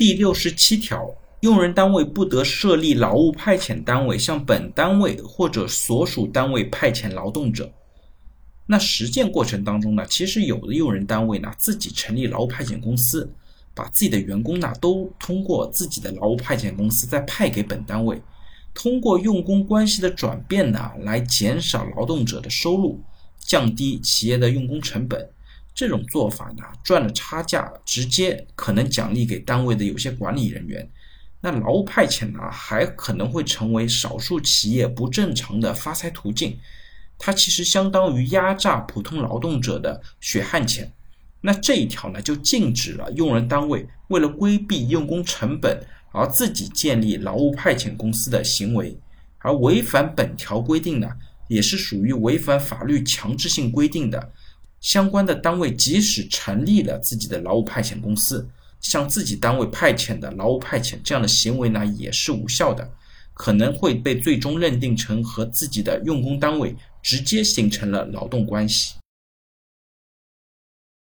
第六十七条，用人单位不得设立劳务派遣单位向本单位或者所属单位派遣劳动者。那实践过程当中呢，其实有的用人单位呢自己成立劳务派遣公司，把自己的员工呢都通过自己的劳务派遣公司再派给本单位，通过用工关系的转变呢来减少劳动者的收入，降低企业的用工成本。这种做法呢，赚了差价，直接可能奖励给单位的有些管理人员。那劳务派遣呢，还可能会成为少数企业不正常的发财途径。它其实相当于压榨普通劳动者的血汗钱。那这一条呢，就禁止了用人单位为了规避用工成本而自己建立劳务派遣公司的行为。而违反本条规定呢，也是属于违反法律强制性规定的。相关的单位即使成立了自己的劳务派遣公司，向自己单位派遣的劳务派遣这样的行为呢，也是无效的，可能会被最终认定成和自己的用工单位直接形成了劳动关系。